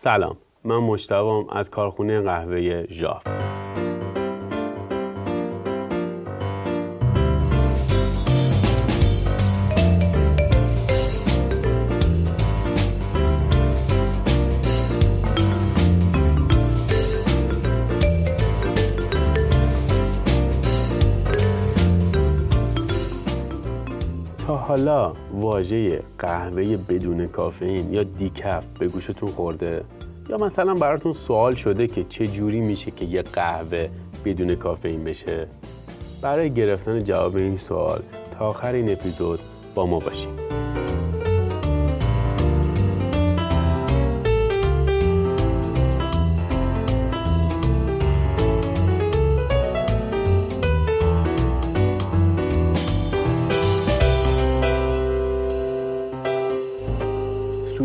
سلام. من مشتبام از کارخونه قهوه ژاف. حالا واژه قهوه بدون کافئین یا دیکف به گوشتون خورده؟ یا مثلا براتون سوال شده که چه جوری میشه که یه قهوه بدون کافئین بشه؟ برای گرفتن جواب این سوال تا آخر این اپیزود با ما باشید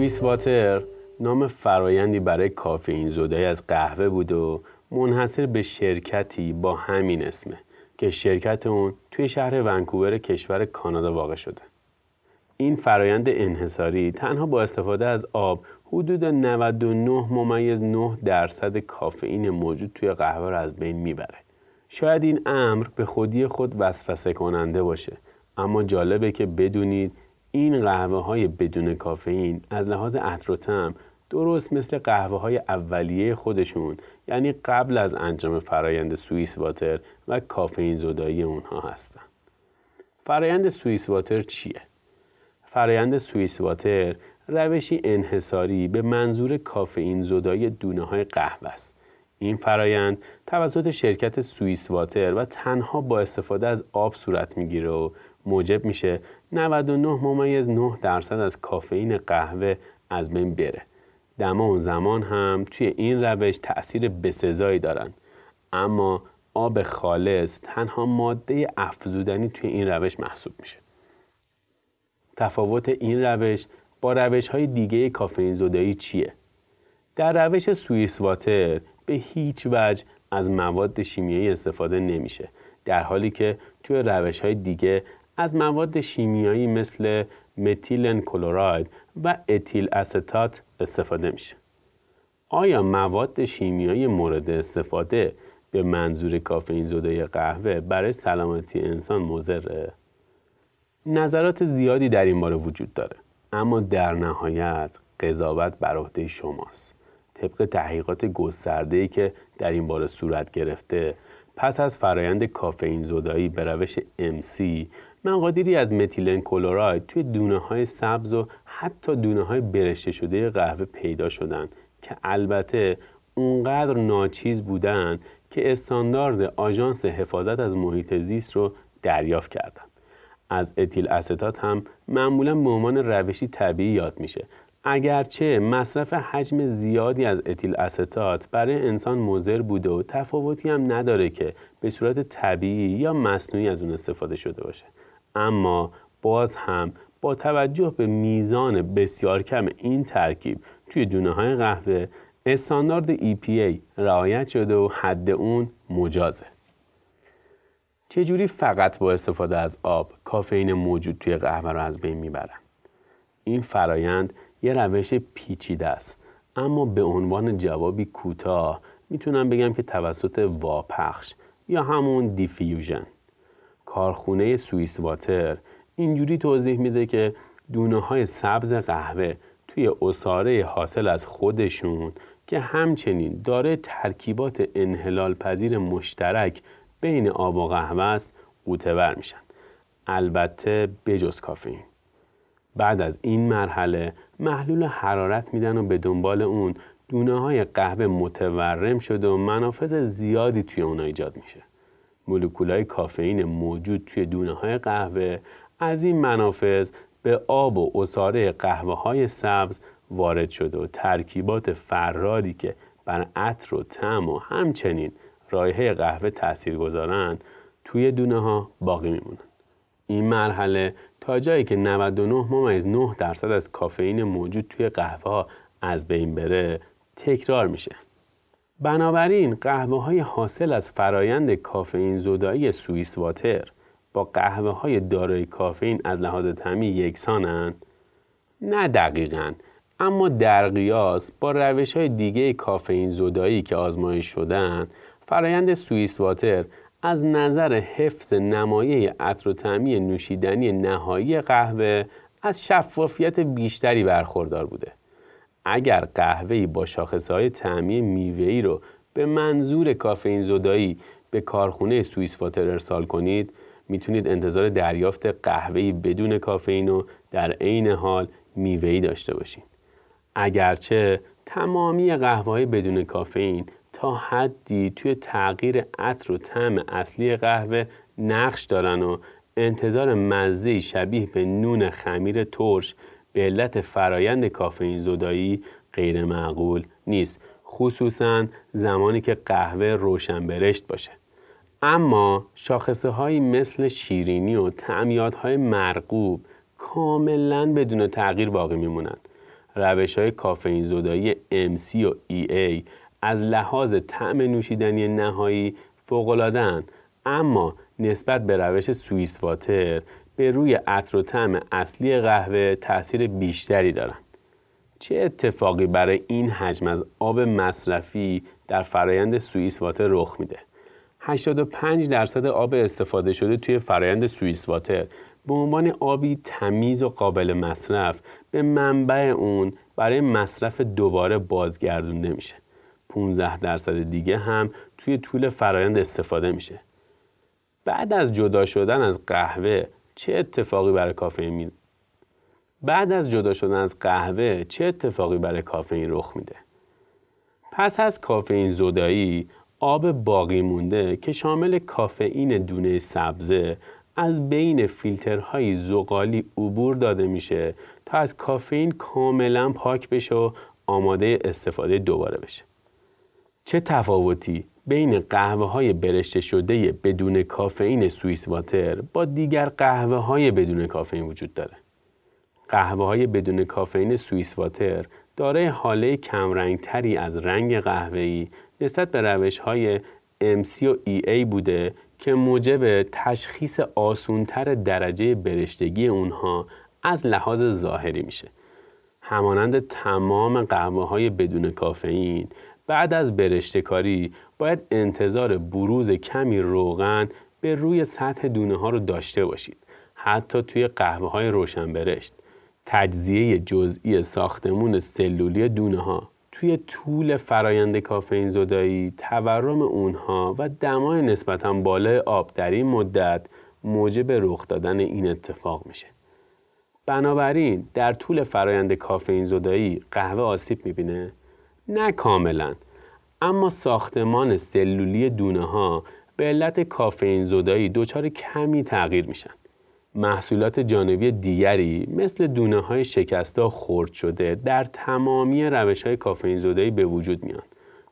سوئیس واتر نام فرایندی برای کافئین زدایی از قهوه بود و منحصر به شرکتی با همین اسمه که شرکت اون توی شهر ونکوور کشور کانادا واقع شده. این فرایند انحصاری تنها با استفاده از آب حدود 99 ممیز 9 درصد کافئین موجود توی قهوه رو از بین می‌بره. شاید این امر به خودی خود وسوسه کننده باشه اما جالبه که بدونید این قهوه های بدون کافئین از لحاظ عطر و طعم درست مثل قهوه های اولیه خودشون یعنی قبل از انجام فرایند سوئیس واتر و کافئین زدایی اونها هستن. فرایند سوئیس واتر چیه؟ فرایند سوئیس واتر روشی انحصاری به منظور کافئین زدایی دونه های قهوه است. این فرایند توسط شرکت سوئیس واتر و تنها با استفاده از آب صورت می‌گیره و موجب میشه 99 ممیز 9 درصد از کافئین قهوه از بین بره. دما و زمان هم توی این روش تأثیر بسزایی دارن. اما آب خالص تنها ماده افزودنی توی این روش محسوب میشه. تفاوت این روش با روش های دیگه کافئین زدایی چیه؟ در روش سوئیس واتر به هیچ وجه از مواد شیمیایی استفاده نمیشه در حالی که توی روش های دیگه از مواد شیمیایی مثل متیلن کلوراید و اتیل استات استفاده میشه. آیا مواد شیمیایی مورد استفاده به منظور کافئین زده قهوه برای سلامتی انسان مضره؟ نظرات زیادی در این باره وجود داره اما در نهایت قضاوت بر عهده شماست. طبق تحقیقات گسترده‌ای که در این باره صورت گرفته پس از فرایند کافئین زدایی به روش MC مقادیری از متیلن کلوراید توی دونه های سبز و حتی دونه های برشته شده قهوه پیدا شدن که البته اونقدر ناچیز بودن که استاندارد آژانس حفاظت از محیط زیست رو دریافت کردند. از اتیل استات هم معمولا به عنوان روشی طبیعی یاد میشه اگرچه مصرف حجم زیادی از اتیل استات برای انسان مضر بوده و تفاوتی هم نداره که به صورت طبیعی یا مصنوعی از اون استفاده شده باشه اما باز هم با توجه به میزان بسیار کم این ترکیب توی دونه های قهوه استاندارد EPA رعایت شده و حد اون مجازه. چجوری فقط با استفاده از آب کافئین موجود توی قهوه رو از بین می‌برن؟ این فرایند یه روش پیچیده است. اما به عنوان جوابی کوتاه می‌تونم بگم که توسط واپخش یا همون دیفیوژن. کارخونه سوئیس واتر اینجوری توضیح میده که دونه های سبز قهوه توی اصاره حاصل از خودشون که همچنین داره ترکیبات انحلال پذیر مشترک بین آب و قهوه است قوطه میشن. البته بجز کافئین. بعد از این مرحله محلول حرارت میدن و به دنبال اون دونه های قهوه متورم شده و منافذ زیادی توی اونها ایجاد میشه مولکولای کافئین موجود توی دونه های قهوه از این منافذ به آب و اصاره قهوه های سبز وارد شده و ترکیبات فراری که بر عطر و طعم و همچنین رایحه قهوه تاثیر گذارن توی دونه ها باقی میمونن. این مرحله تا جایی که 99 ممیز 9 درصد از کافئین موجود توی قهوه ها از بین بره تکرار میشه. بنابراین قهوه های حاصل از فرایند کافئین زدایی سوئیس واتر با قهوه های دارای کافئین از لحاظ طعمی یکسانند؟ نه دقیقا اما در قیاس با روش های دیگه کافئین زدایی که آزمایش شدن فرایند سوئیس واتر از نظر حفظ نمایه عطر و تعمی نوشیدنی نهایی قهوه از شفافیت بیشتری برخوردار بوده. اگر قهوه‌ای با شاخصهای تعمی میوه‌ای رو به منظور کافئین زدایی به کارخونه سوئیس واتر ارسال کنید می‌تونید انتظار دریافت قهوه‌ای بدون کافئین و در عین حال میوه‌ای داشته باشید. اگرچه تمامی قهوه بدون کافئین تا حدی توی تغییر عطر و طعم اصلی قهوه نقش دارن و انتظار مزه شبیه به نون خمیر ترش به علت فرایند کافئین زدایی غیر معقول نیست خصوصا زمانی که قهوه روشن برشت باشه. اما شاخصه هایی مثل شیرینی و تعمیات های مرغوب کاملا بدون تغییر باقی میمونند روش های کافئین زدایی MC و EA از لحاظ طعم نوشیدنی نهایی فوق‌العاده‌اند اما نسبت به روش سوئیس واتر به روی عطر و طعم اصلی قهوه تاثیر بیشتری دارند. چه اتفاقی برای این حجم از آب مصرفی در فرایند سوئیس واتر رخ میده؟ 85 درصد آب استفاده شده توی فرایند سوئیس واتر به عنوان آبی تمیز و قابل مصرف به منبع اون برای مصرف دوباره بازگردونده میشه. 15 درصد دیگه هم توی طول فرایند استفاده میشه. بعد از جدا شدن از قهوه چه اتفاقی برای کافئین می بعد از جدا شدن از قهوه چه اتفاقی برای کافئین رخ میده؟ پس از کافئین زدایی آب باقی مونده که شامل کافئین دونه سبزه از بین فیلترهای زغالی عبور داده میشه تا از کافئین کاملا پاک بشه و آماده استفاده دوباره بشه. چه تفاوتی بین قهوه های برشته شده بدون کافئین سوئیس واتر با دیگر قهوه های بدون کافئین وجود داره. قهوه های بدون کافئین سوئیس واتر دارای حاله کمرنگتری از رنگ قهوه‌ای نسبت به روش های MC و EA بوده که موجب تشخیص آسونتر درجه برشتگی اونها از لحاظ ظاهری میشه. همانند تمام قهوه های بدون کافئین بعد از برشته کاری باید انتظار بروز کمی روغن به روی سطح دونه ها رو داشته باشید. حتی توی قهوه های روشن برشت. تجزیه جزئی ساختمون سلولی دونه ها توی طول فرایند کافئین زدایی تورم اونها و دمای نسبتا بالای آب در این مدت موجب رخ دادن این اتفاق میشه. بنابراین در طول فرایند کافئین زدایی قهوه آسیب می‌بینه؟ نه کاملا اما ساختمان سلولی دونه ها به علت کافئین زدایی دچار کمی تغییر میشن. محصولات جانبی دیگری مثل دونه های شکسته و خرد شده در تمامی روش های کافئین زدایی به وجود میان.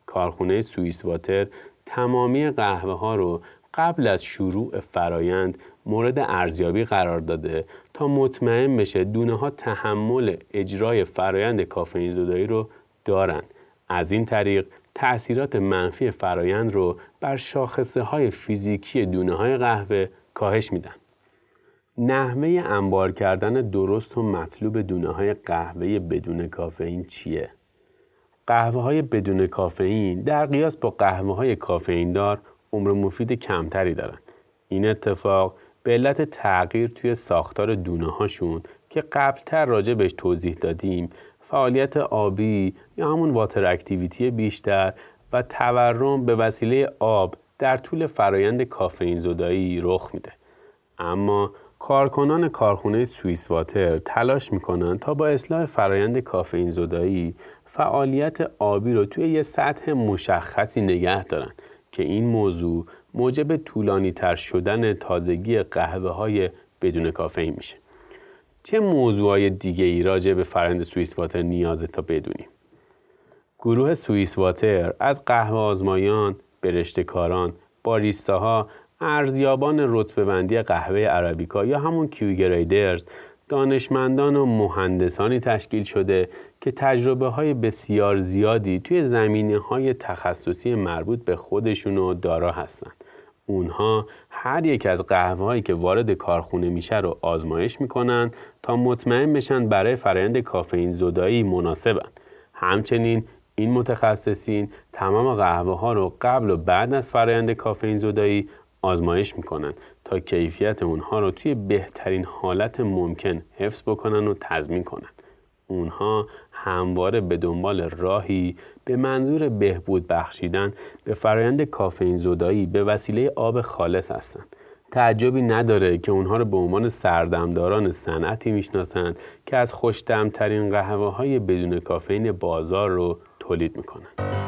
کارخونه سوئیس واتر تمامی قهوه ها رو قبل از شروع فرایند مورد ارزیابی قرار داده تا مطمئن بشه دونه ها تحمل اجرای فرایند کافئین زدایی رو دارن. از این طریق تأثیرات منفی فرایند رو بر شاخصه های فیزیکی دونه های قهوه کاهش میدن. نحوه انبار کردن درست و مطلوب دونه های قهوه بدون کافئین چیه؟ قهوه های بدون کافئین در قیاس با قهوه های کافئین دار عمر مفید کمتری دارند. این اتفاق به علت تغییر توی ساختار دونه هاشون که قبلتر راجع بهش توضیح دادیم فعالیت آبی یا همون واتر اکتیویتی بیشتر و تورم به وسیله آب در طول فرایند کافئین زدایی رخ میده. اما کارکنان کارخونه سوئیس واتر تلاش می‌کنن تا با اصلاح فرایند کافئین زدایی فعالیت آبی رو توی یه سطح مشخصی نگه دارن که این موضوع موجب طولانی تر شدن تازگی قهوه های بدون کافئین میشه. چه موضوعهای دیگه ای راجع به فرند سوئیس واتر نیازه تا بدونیم؟ گروه سوئیس واتر از قهوه آزمایان، برشتکاران، باریستاها، ارزیابان رتبه بندی قهوه عربیکا یا همون کیوگریدرز دانشمندان و مهندسانی تشکیل شده که تجربه های بسیار زیادی توی زمینه های تخصصی مربوط به خودشون و دارا هستند. اونها هر یک از قهوه هایی که وارد کارخونه میشه رو آزمایش می‌کنن تا مطمئن بشن برای فرایند کافئین زدایی مناسبن. همچنین این متخصصین تمام قهوه ها رو قبل و بعد از فرایند کافئین زدایی آزمایش می‌کنن تا کیفیت اونها رو توی بهترین حالت ممکن حفظ بکنن و تضمین کنن. اونها همواره به دنبال راهی به منظور بهبود بخشیدن به فرایند کافئین زدایی به وسیله آب خالص هستند. تعجبی نداره که اونها رو به عنوان سردمداران صنعتی می‌شناسند که از خوشدمترین قهوه های بدون کافئین بازار رو تولید می‌کنن.